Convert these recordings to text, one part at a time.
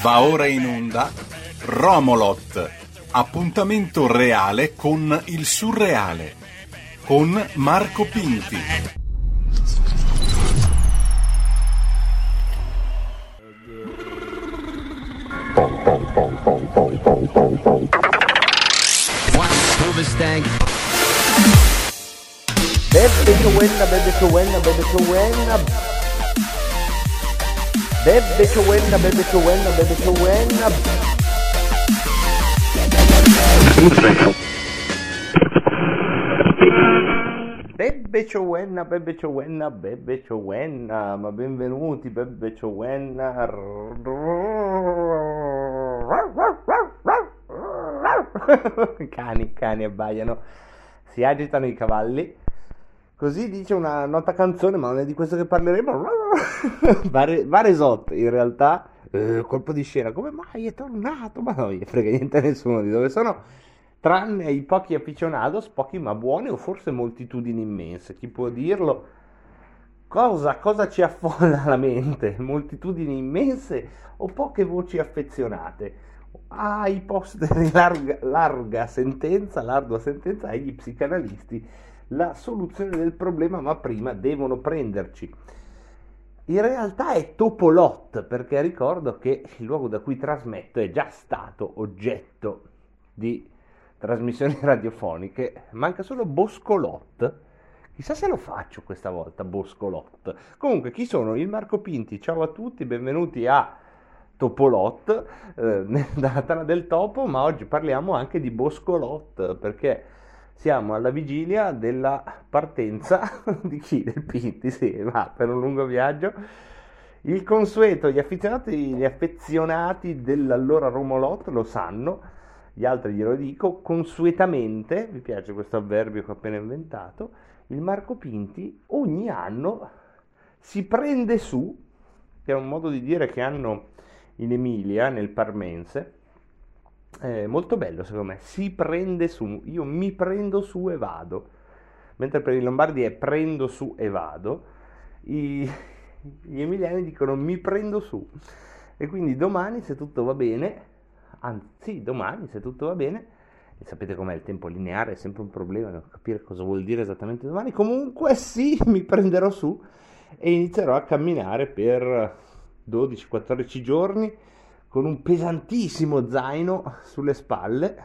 Va ora in onda Romolot, appuntamento reale con il surreale, con Marco Pinti. Bebe Chowena, Bebe Chowena, Bebe Chowena. Bebe Chowena, Bebe Chowena, Bebe Chowena. Bebe Chowena, Bebe Chowena, Bebe Chowena, ma benvenuti Bebe Chowena. Cani, cani abbaiano, si agitano i cavalli. Così dice una nota canzone, ma non è di questo che parleremo. Vare, Varesot, in realtà, eh, colpo di scena, come mai è tornato? Ma non gli frega niente a nessuno di dove sono, tranne i pochi aficionados, pochi ma buoni, o forse moltitudini immense, chi può dirlo? Cosa, cosa ci affolla la mente? Moltitudini immense o poche voci affezionate? Ai posteri larga, larga sentenza, l'ardua sentenza agli psicanalisti la soluzione del problema, ma prima devono prenderci. In realtà è Topolot, perché ricordo che il luogo da cui trasmetto è già stato oggetto di trasmissioni radiofoniche, manca solo Boscolot. Chissà se lo faccio questa volta, Boscolot. Comunque, chi sono? Il Marco Pinti. Ciao a tutti, benvenuti a Topolot, eh, dalla Tana del Topo, ma oggi parliamo anche di Boscolot, perché siamo alla vigilia della partenza di chi? Del Pinti, sì, va per un lungo viaggio. Il consueto, gli affezionati, gli affezionati dell'allora Romolot lo sanno, gli altri glielo dico, consuetamente, mi piace questo avverbio che ho appena inventato, il Marco Pinti ogni anno si prende su, che è un modo di dire che hanno in Emilia, nel Parmense, eh, molto bello secondo me, si prende su, io mi prendo su e vado, mentre per i lombardi è prendo su e vado, I, gli emiliani dicono mi prendo su. E quindi domani se tutto va bene, anzi domani se tutto va bene, e sapete com'è il tempo lineare, è sempre un problema non capire cosa vuol dire esattamente domani, comunque sì, mi prenderò su e inizierò a camminare per 12-14 giorni con un pesantissimo zaino sulle spalle,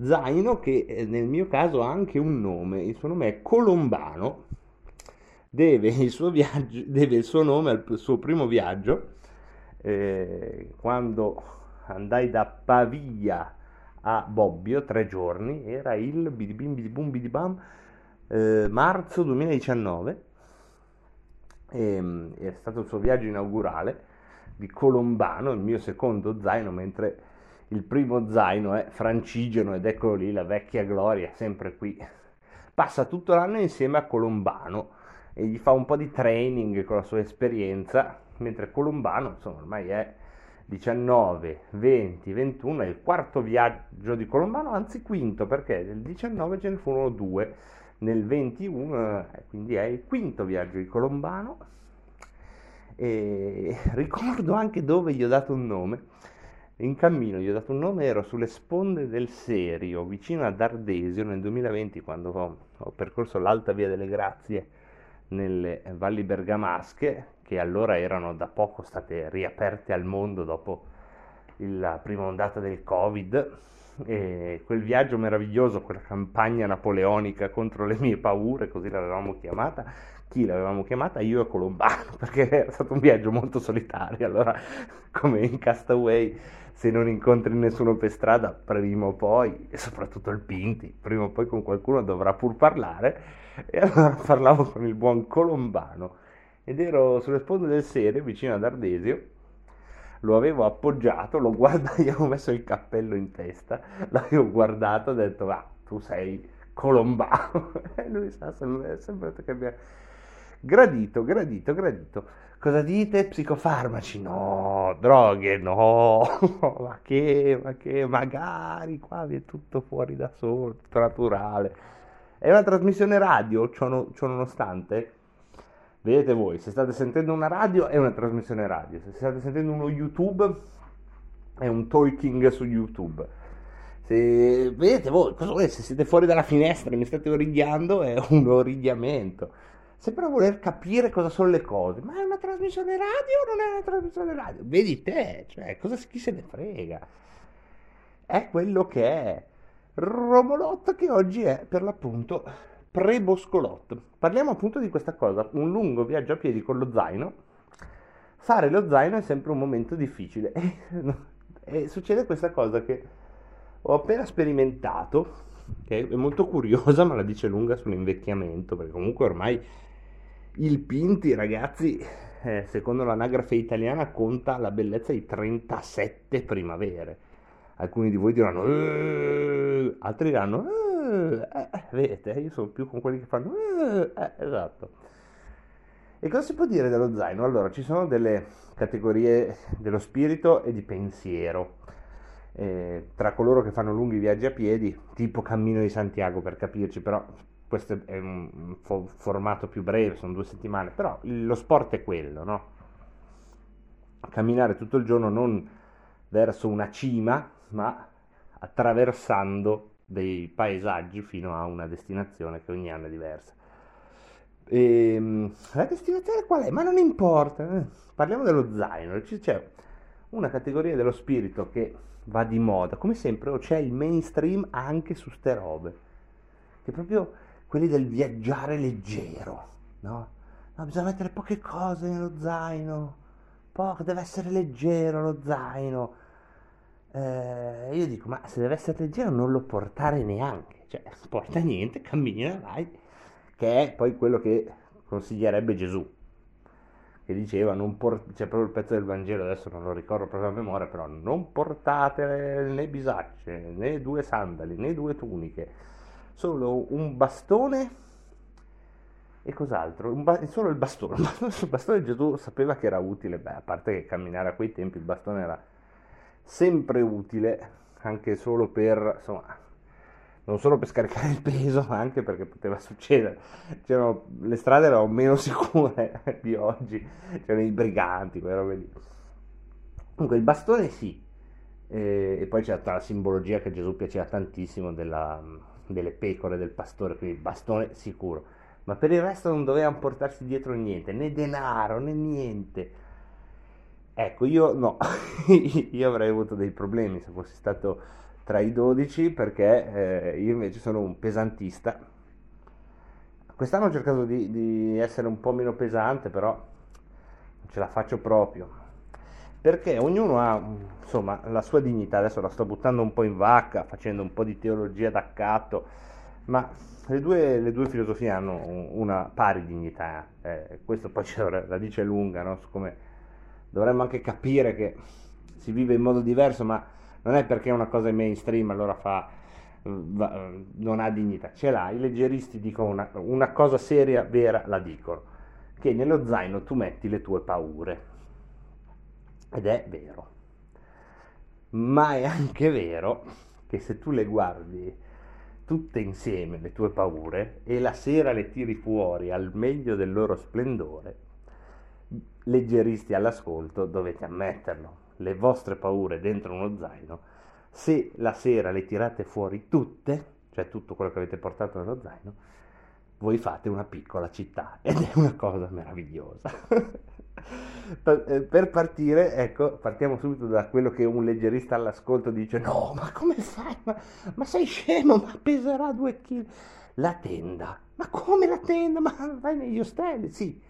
zaino che eh, nel mio caso ha anche un nome, il suo nome è Colombano, deve il suo, viaggio, deve il suo nome al suo primo viaggio, eh, quando andai da Pavia a Bobbio, tre giorni, era il bidibim bidibum bidibam, eh, marzo 2019, e, ehm, è stato il suo viaggio inaugurale, di Colombano, il mio secondo zaino, mentre il primo zaino è Francigeno ed eccolo lì, la vecchia gloria, sempre qui. Passa tutto l'anno insieme a Colombano e gli fa un po' di training con la sua esperienza, mentre Colombano, insomma, ormai è 19, 20, 21, è il quarto viaggio di Colombano, anzi quinto, perché nel 19 ce ne furono due, nel 21, eh, quindi è il quinto viaggio di Colombano e ricordo anche dove gli ho dato un nome. In cammino gli ho dato un nome, ero sulle sponde del Serio, vicino ad Ardesio nel 2020, quando ho, ho percorso l'Alta Via delle Grazie nelle valli bergamasche, che allora erano da poco state riaperte al mondo dopo la prima ondata del Covid. E quel viaggio meraviglioso, quella campagna napoleonica contro le mie paure, così l'avevamo chiamata, chi l'avevamo chiamata? Io e Colombano, perché era stato un viaggio molto solitario, allora come in Castaway se non incontri nessuno per strada, prima o poi, e soprattutto il Pinti, prima o poi con qualcuno dovrà pur parlare, e allora parlavo con il buon Colombano, ed ero sulle sponde del Serio, vicino ad Ardesio, lo avevo appoggiato, l'ho guardato, gli avevo messo il cappello in testa, l'avevo guardato e ho detto, va, tu sei Colombano, e lui sa, è sembrato che abbia Gradito, gradito, gradito. Cosa dite? Psicofarmaci? No, droghe? No, ma che, ma che, magari qua è tutto fuori da solo, tutto naturale. È una trasmissione radio, ciò, no, ciò nonostante, Vedete voi, se state sentendo una radio è una trasmissione radio, se state sentendo uno YouTube è un talking su YouTube. Se vedete voi, cosa se siete fuori dalla finestra e mi state origliando è un origliamento. Se però voler capire cosa sono le cose, ma è una trasmissione radio o non è una trasmissione radio? Vedi te, cioè, cosa, chi se ne frega? È quello che è. Romolotto che oggi è per l'appunto pre-Boscolotto. Parliamo appunto di questa cosa, un lungo viaggio a piedi con lo zaino. Fare lo zaino è sempre un momento difficile e succede questa cosa che ho appena sperimentato, che è molto curiosa ma la dice lunga sull'invecchiamento, perché comunque ormai il Pinti, ragazzi, eh, secondo l'anagrafe italiana conta la bellezza di 37 primavere. Alcuni di voi diranno, eh", altri diranno, eh, eh, vedete, io sono più con quelli che fanno, eh, eh, esatto. E cosa si può dire dello zaino? Allora, ci sono delle categorie dello spirito e di pensiero. Eh, tra coloro che fanno lunghi viaggi a piedi, tipo Cammino di Santiago per capirci, però questo è un formato più breve, sono due settimane, però lo sport è quello, no? Camminare tutto il giorno non verso una cima, ma attraversando dei paesaggi fino a una destinazione che ogni anno è diversa. E, ehm, la destinazione qual è? Ma non importa, eh. parliamo dello zaino, c'è una categoria dello spirito che va di moda, come sempre c'è il mainstream anche su ste robe, che proprio quelli del viaggiare leggero, no? no bisogna mettere poche cose nello zaino, poco, deve essere leggero lo zaino, eh, io dico, ma se deve essere leggero non lo portare neanche, cioè porta niente, cammina, vai, che è poi quello che consiglierebbe Gesù, che diceva, non por- c'è proprio il pezzo del Vangelo, adesso non lo ricordo proprio a memoria, però non portate né bisacce, né due sandali, né due tuniche, solo un bastone e cos'altro? Ba- solo il bastone. Il bastone Gesù sapeva che era utile, beh, a parte che camminare a quei tempi il bastone era sempre utile anche solo per insomma non solo per scaricare il peso ma anche perché poteva succedere. C'erano, le strade erano meno sicure di oggi. C'erano i briganti quelle robe lì. Comunque il bastone sì. E, e poi c'è tutta la simbologia che Gesù piaceva tantissimo della, delle pecore del pastore quindi bastone sicuro. Ma per il resto non dovevano portarsi dietro niente né denaro né niente Ecco, io no, io avrei avuto dei problemi se fossi stato tra i 12 perché eh, io invece sono un pesantista. Quest'anno ho cercato di, di, essere un po' meno pesante, però non ce la faccio proprio. Perché ognuno ha insomma la sua dignità, adesso la sto buttando un po' in vacca, facendo un po' di teologia d'accatto, ma le due, le due filosofie hanno una pari dignità. Eh, questo poi la dice lunga no? su come dovremmo anche capire che si vive in modo diverso, ma non è perché una cosa è mainstream allora fa, va, non ha dignità, ce l'ha, i leggeristi dicono una, una cosa seria, vera, la dicono, che nello zaino tu metti le tue paure, ed è vero, ma è anche vero che se tu le guardi tutte insieme, le tue paure, e la sera le tiri fuori al meglio del loro splendore, leggeristi all'ascolto, dovete ammetterlo, le vostre paure dentro uno zaino, se la sera le tirate fuori tutte, cioè tutto quello che avete portato nello zaino, voi fate una piccola città ed è una cosa meravigliosa. Eh, per partire, ecco, partiamo subito da quello che un leggerista all'ascolto dice: No, ma come fai? Ma, ma sei scemo? Ma peserà due chili. La tenda, ma come la tenda? Ma vai negli ostelli? Sì,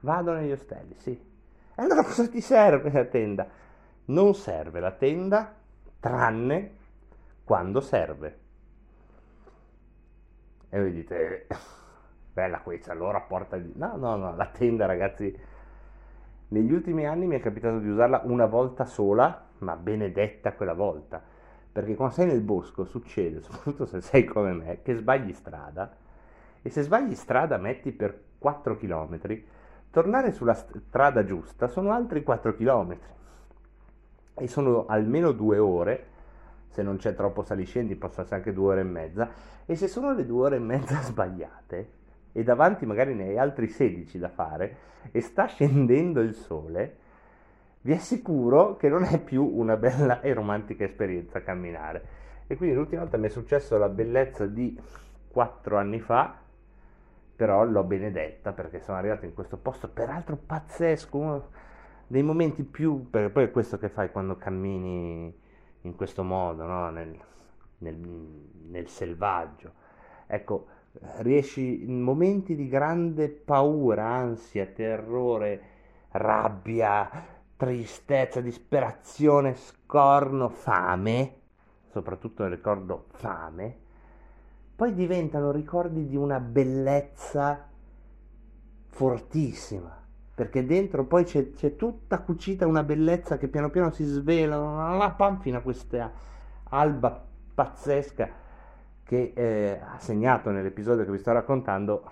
vado negli ostelli, sì. Allora cosa ti serve la tenda? Non serve la tenda tranne quando serve. E voi dite, bella questa, allora porta di... No, no, no, la tenda ragazzi, negli ultimi anni mi è capitato di usarla una volta sola, ma benedetta quella volta. Perché quando sei nel bosco succede, soprattutto se sei come me, che sbagli strada. E se sbagli strada metti per 4 km, Tornare sulla strada giusta sono altri 4 km e sono almeno due ore, se non c'è troppo saliscendi possono essere anche due ore e mezza, e se sono le due ore e mezza sbagliate, e davanti magari ne hai altri 16 da fare e sta scendendo il sole, vi assicuro che non è più una bella e romantica esperienza camminare. E quindi l'ultima volta mi è successo la bellezza di 4 anni fa, però l'ho benedetta perché sono arrivato in questo posto, peraltro pazzesco, uno dei momenti più, perché poi è questo che fai quando cammini in questo modo, no? nel, nel, nel selvaggio. Ecco, riesci in momenti di grande paura, ansia, terrore, rabbia, tristezza, disperazione, scorno, fame, soprattutto ricordo fame, poi diventano ricordi di una bellezza fortissima, perché dentro poi c'è, c'è tutta cucita una bellezza che piano piano si svela, fino a questa alba pazzesca che eh, ha segnato nell'episodio che vi sto raccontando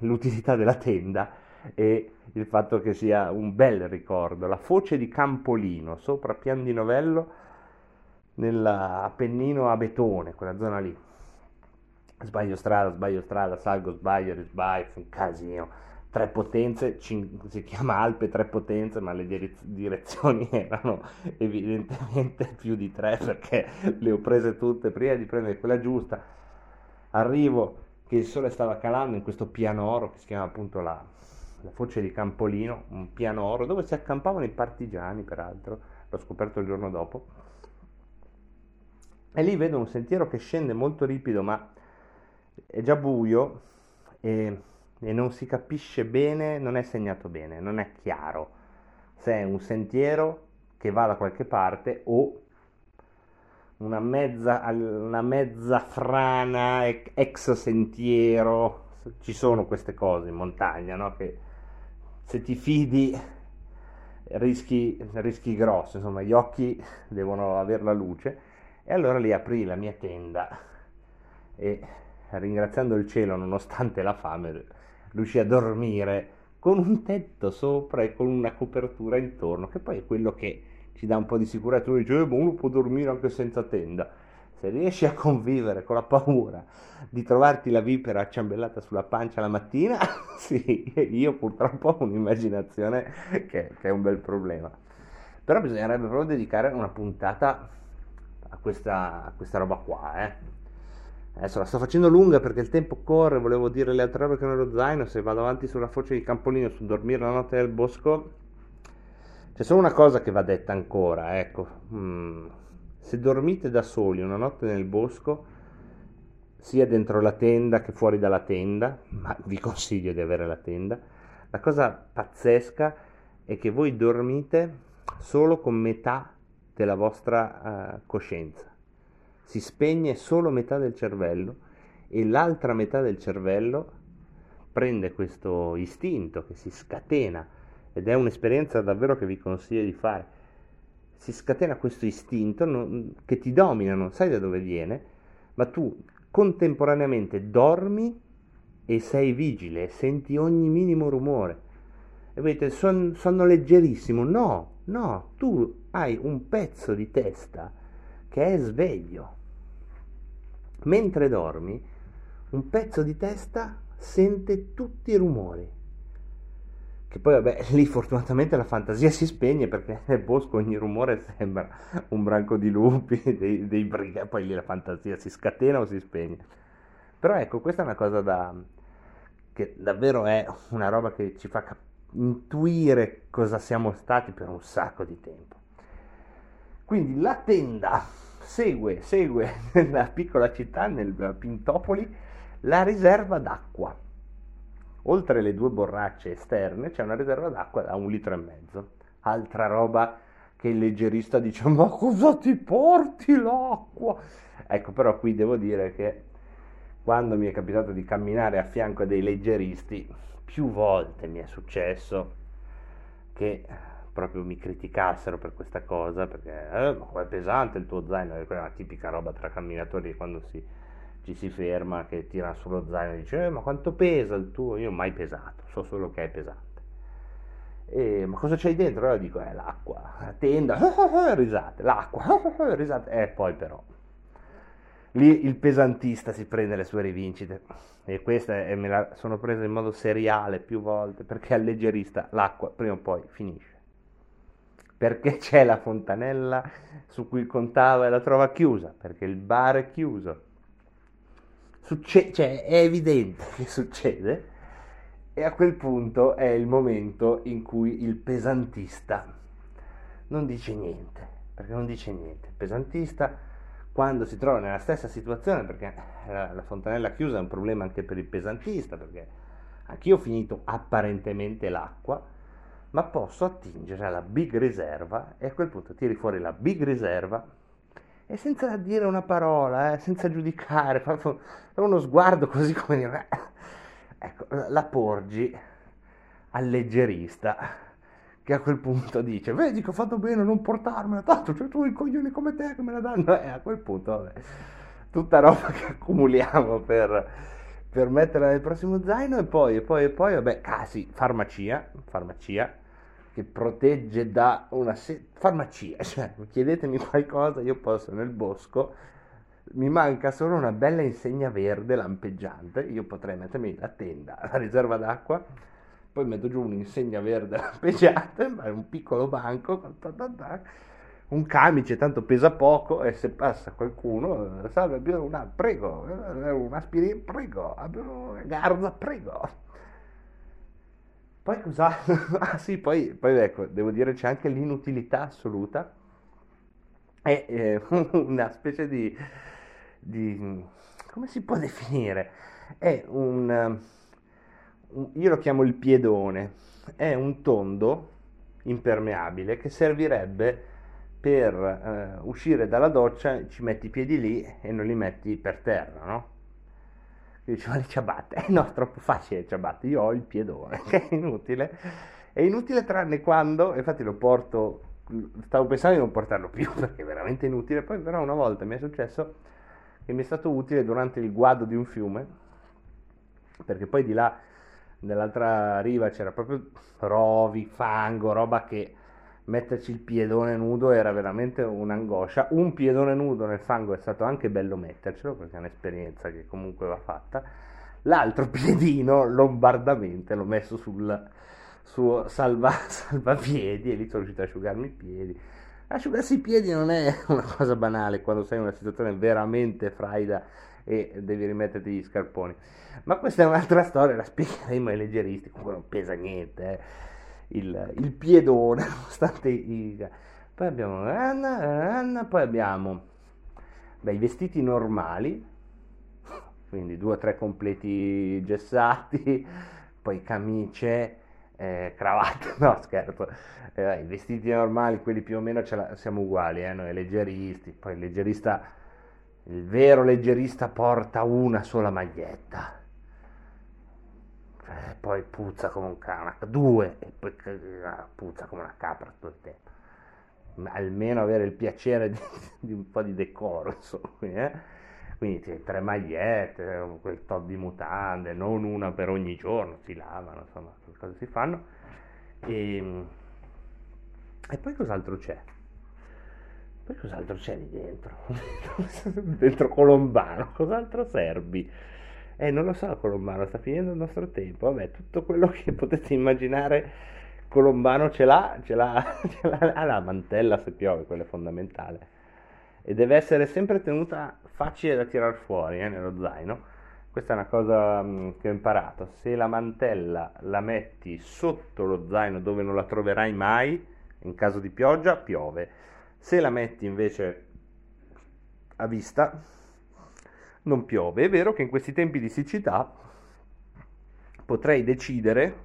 l'utilità della tenda e il fatto che sia un bel ricordo. La foce di Campolino sopra Pian di Novello nell'Appennino Abetone, quella zona lì. Sbaglio strada, sbaglio strada, salgo, sbaglio, risbaglio, un casino. Tre potenze, cin- si chiama Alpe tre potenze, ma le direz- direzioni erano evidentemente più di tre perché le ho prese tutte prima di prendere quella giusta. Arrivo che il sole stava calando in questo pianoro che si chiama appunto la, la foce di Campolino, un pianoro dove si accampavano i partigiani, peraltro, l'ho scoperto il giorno dopo. E lì vedo un sentiero che scende molto ripido, ma è già buio e, e non si capisce bene, non è segnato bene, non è chiaro se è un sentiero che va da qualche parte o una mezza, una mezza frana, ex sentiero. Ci sono queste cose in montagna, no? Che se ti fidi rischi, rischi grosso, insomma, gli occhi devono avere la luce. E allora lì aprì la mia tenda e ringraziando il cielo nonostante la fame riuscì a dormire con un tetto sopra e con una copertura intorno, che poi è quello che ci dà un po' di sicurezza. Uno dice, eh, uno può dormire anche senza tenda. Se riesci a convivere con la paura di trovarti la vipera acciambellata sulla pancia la mattina, sì, io purtroppo ho un'immaginazione che, che è un bel problema. Però bisognerebbe proprio dedicare una puntata a questa, a questa roba qua, eh. Adesso la sto facendo lunga perché il tempo corre, volevo dire le altre robe che nello zaino, se vado avanti sulla foce di Campolino, su dormire la notte nel bosco, c'è solo una cosa che va detta ancora, ecco, mm, se dormite da soli una notte nel bosco, sia dentro la tenda che fuori dalla tenda, ma vi consiglio di avere la tenda, la cosa pazzesca è che voi dormite solo con metà della vostra uh, coscienza si spegne solo metà del cervello e l'altra metà del cervello prende questo istinto che si scatena ed è un'esperienza davvero che vi consiglio di fare. Si scatena questo istinto non, che ti domina, non sai da dove viene, ma tu contemporaneamente dormi e sei vigile, senti ogni minimo rumore. E vedete, son, sono leggerissimo. No, no, tu hai un pezzo di testa che è sveglio mentre dormi, un pezzo di testa sente tutti i rumori. Che poi, vabbè, lì fortunatamente la fantasia si spegne perché nel bosco ogni rumore sembra un branco di lupi, dei, dei brigati, poi lì la fantasia si scatena o si spegne. Però ecco, questa è una cosa da, che davvero è una roba che ci fa cap- intuire cosa siamo stati per un sacco di tempo. Quindi la tenda segue, segue nella piccola città, nel Pintopoli, la riserva d'acqua. Oltre le due borracce esterne c'è una riserva d'acqua da un litro e mezzo. Altra roba che il leggerista dice ma cosa ti porti l'acqua? Ecco però qui devo dire che quando mi è capitato di camminare a fianco dei leggeristi, più volte mi è successo che proprio mi criticassero per questa cosa, perché eh, ma è pesante il tuo zaino, è una tipica roba tra camminatori quando si, ci si ferma, che tira sullo zaino e dice eh, ma quanto pesa il tuo? Io mai pesato, so solo che è pesante. E, ma cosa c'hai dentro? Allora dico, eh, l'acqua, la tenda, risate, l'acqua, risate, e poi però lì il pesantista si prende le sue rivincite e questa me la sono presa in modo seriale più volte perché alleggerista l'acqua prima o poi finisce perché c'è la fontanella su cui contava e la trova chiusa? Perché il bar è chiuso. Succe- cioè, è evidente che succede. E a quel punto è il momento in cui il pesantista non dice niente. Perché non dice niente. Il pesantista quando si trova nella stessa situazione, perché la, la fontanella chiusa è un problema anche per il pesantista, perché anch'io ho finito apparentemente l'acqua, ma posso attingere alla big riserva e a quel punto tiri fuori la big riserva e senza dire una parola, eh, senza giudicare, fa uno sguardo così come dire, eh, ecco, la porgi alleggerista che a quel punto dice vedi che ho fatto bene a non portarmela tanto c'è tu i coglioni come te che me la danno. E a quel punto vabbè, tutta roba che accumuliamo per, per metterla nel prossimo zaino e poi e poi e poi vabbè ah sì farmacia farmacia che protegge da una se- farmacia cioè chiedetemi qualcosa io posso nel bosco mi manca solo una bella insegna verde lampeggiante io potrei mettermi la tenda la riserva d'acqua poi metto giù un'insegna verde lampeggiata, un piccolo banco, un camice, tanto pesa poco e se passa qualcuno, salve, abbiamo una, prego, eh, un aspirina, prego, abbiamo una garza, prego. Poi cosa? ah sì, poi, poi ecco, devo dire c'è anche l'inutilità assoluta, è eh, una specie di, di, come si può definire? È un io lo chiamo il piedone, è un tondo impermeabile che servirebbe per eh, uscire dalla doccia, ci metti i piedi lì e non li metti per terra, no? Io dicevo le ciabatte, eh no, troppo facile le ciabatte, io ho il piedone, è inutile, è inutile tranne quando, infatti lo porto, stavo pensando di non portarlo più perché è veramente inutile, poi però una volta mi è successo che mi è stato utile durante il guado di un fiume, perché poi di là nell'altra riva c'era proprio rovi, fango, roba che metterci il piedone nudo era veramente un'angoscia. Un piedone nudo nel fango è stato anche bello mettercelo perché è un'esperienza che comunque va fatta. L'altro piedino lombardamente l'ho messo sul suo salva, salvapiedi e lì sono riuscito ad asciugarmi i piedi. Asciugarsi i piedi non è una cosa banale quando sei in una situazione veramente fraida e devi rimetterti gli scarponi. Ma questa è un'altra storia, la spiegheremo ai leggeristi, comunque non pesa niente, eh. Il, il, piedone, nonostante i... Poi abbiamo poi abbiamo beh, i vestiti normali, quindi due o tre completi gessati, poi camicie, eh, cravatte, no scherzo, eh, i vestiti normali, quelli più o meno la, siamo uguali, eh, noi leggeristi, poi il leggerista, il vero leggerista porta una sola maglietta, eh, poi puzza come un cane, due, e poi ah, puzza come una capra tutto il tempo. Ma almeno avere il piacere di, di un po' di decoro, insomma. Eh? Quindi tre magliette, quel tot di mutande, non una per ogni giorno, si lavano, insomma, che cosa si fanno. E, ehm, e poi cos'altro c'è? Poi cos'altro c'è lì dentro? dentro Colombano, cos'altro servi? Eh, non lo so, Colombano, sta finendo il nostro tempo. Vabbè, tutto quello che potete immaginare, Colombano ce l'ha, ce l'ha, ce l'ha, ha la mantella se piove, quello è fondamentale. E deve essere sempre tenuta facile da tirar fuori eh, nello zaino. Questa è una cosa mm, che ho imparato. Se la mantella la metti sotto lo zaino dove non la troverai mai, in caso di pioggia, piove. Se la metti invece a vista, non piove. È vero che in questi tempi di siccità potrei decidere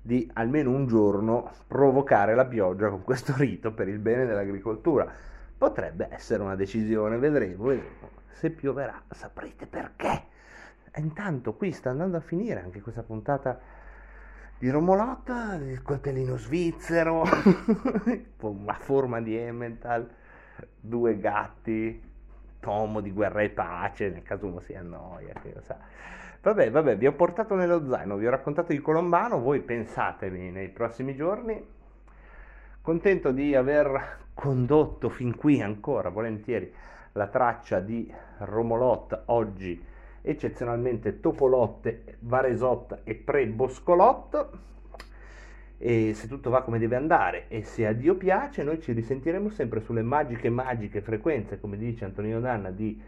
di almeno un giorno provocare la pioggia con questo rito per il bene dell'agricoltura. Potrebbe essere una decisione, vedremo, vedremo. Se pioverà saprete perché. E intanto qui sta andando a finire anche questa puntata di Romolotta, il coltellino svizzero, a forma di Emmental, due gatti, tomo di guerra e pace, nel caso uno si annoia, che lo sa. Vabbè, vabbè, vi ho portato nello zaino, vi ho raccontato di Colombano, voi pensatemi nei prossimi giorni. Contento di aver condotto fin qui ancora, volentieri, la traccia di Romolot oggi eccezionalmente Topolotte, Varesot e Pre-Boscolot e se tutto va come deve andare e se a Dio piace noi ci risentiremo sempre sulle magiche magiche frequenze come dice Antonino Danna di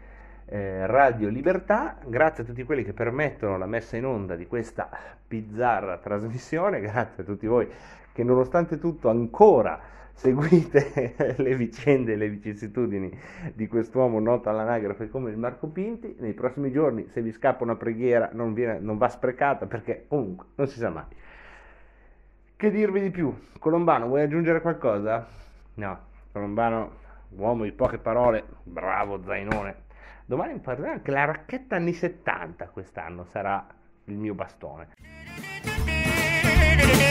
eh, Radio Libertà grazie a tutti quelli che permettono la messa in onda di questa bizzarra trasmissione grazie a tutti voi che nonostante tutto ancora seguite le vicende e le vicissitudini di quest'uomo noto all'anagrafe come il Marco Pinti. Nei prossimi giorni, se vi scappa una preghiera, non, viene, non va sprecata perché comunque non si sa mai. Che dirvi di più? Colombano, vuoi aggiungere qualcosa? No, Colombano, uomo di poche parole, bravo Zainone. Domani parlerà anche la racchetta anni 70 quest'anno, sarà il mio bastone.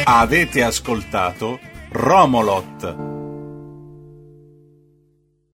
Avete ascoltato Romolot.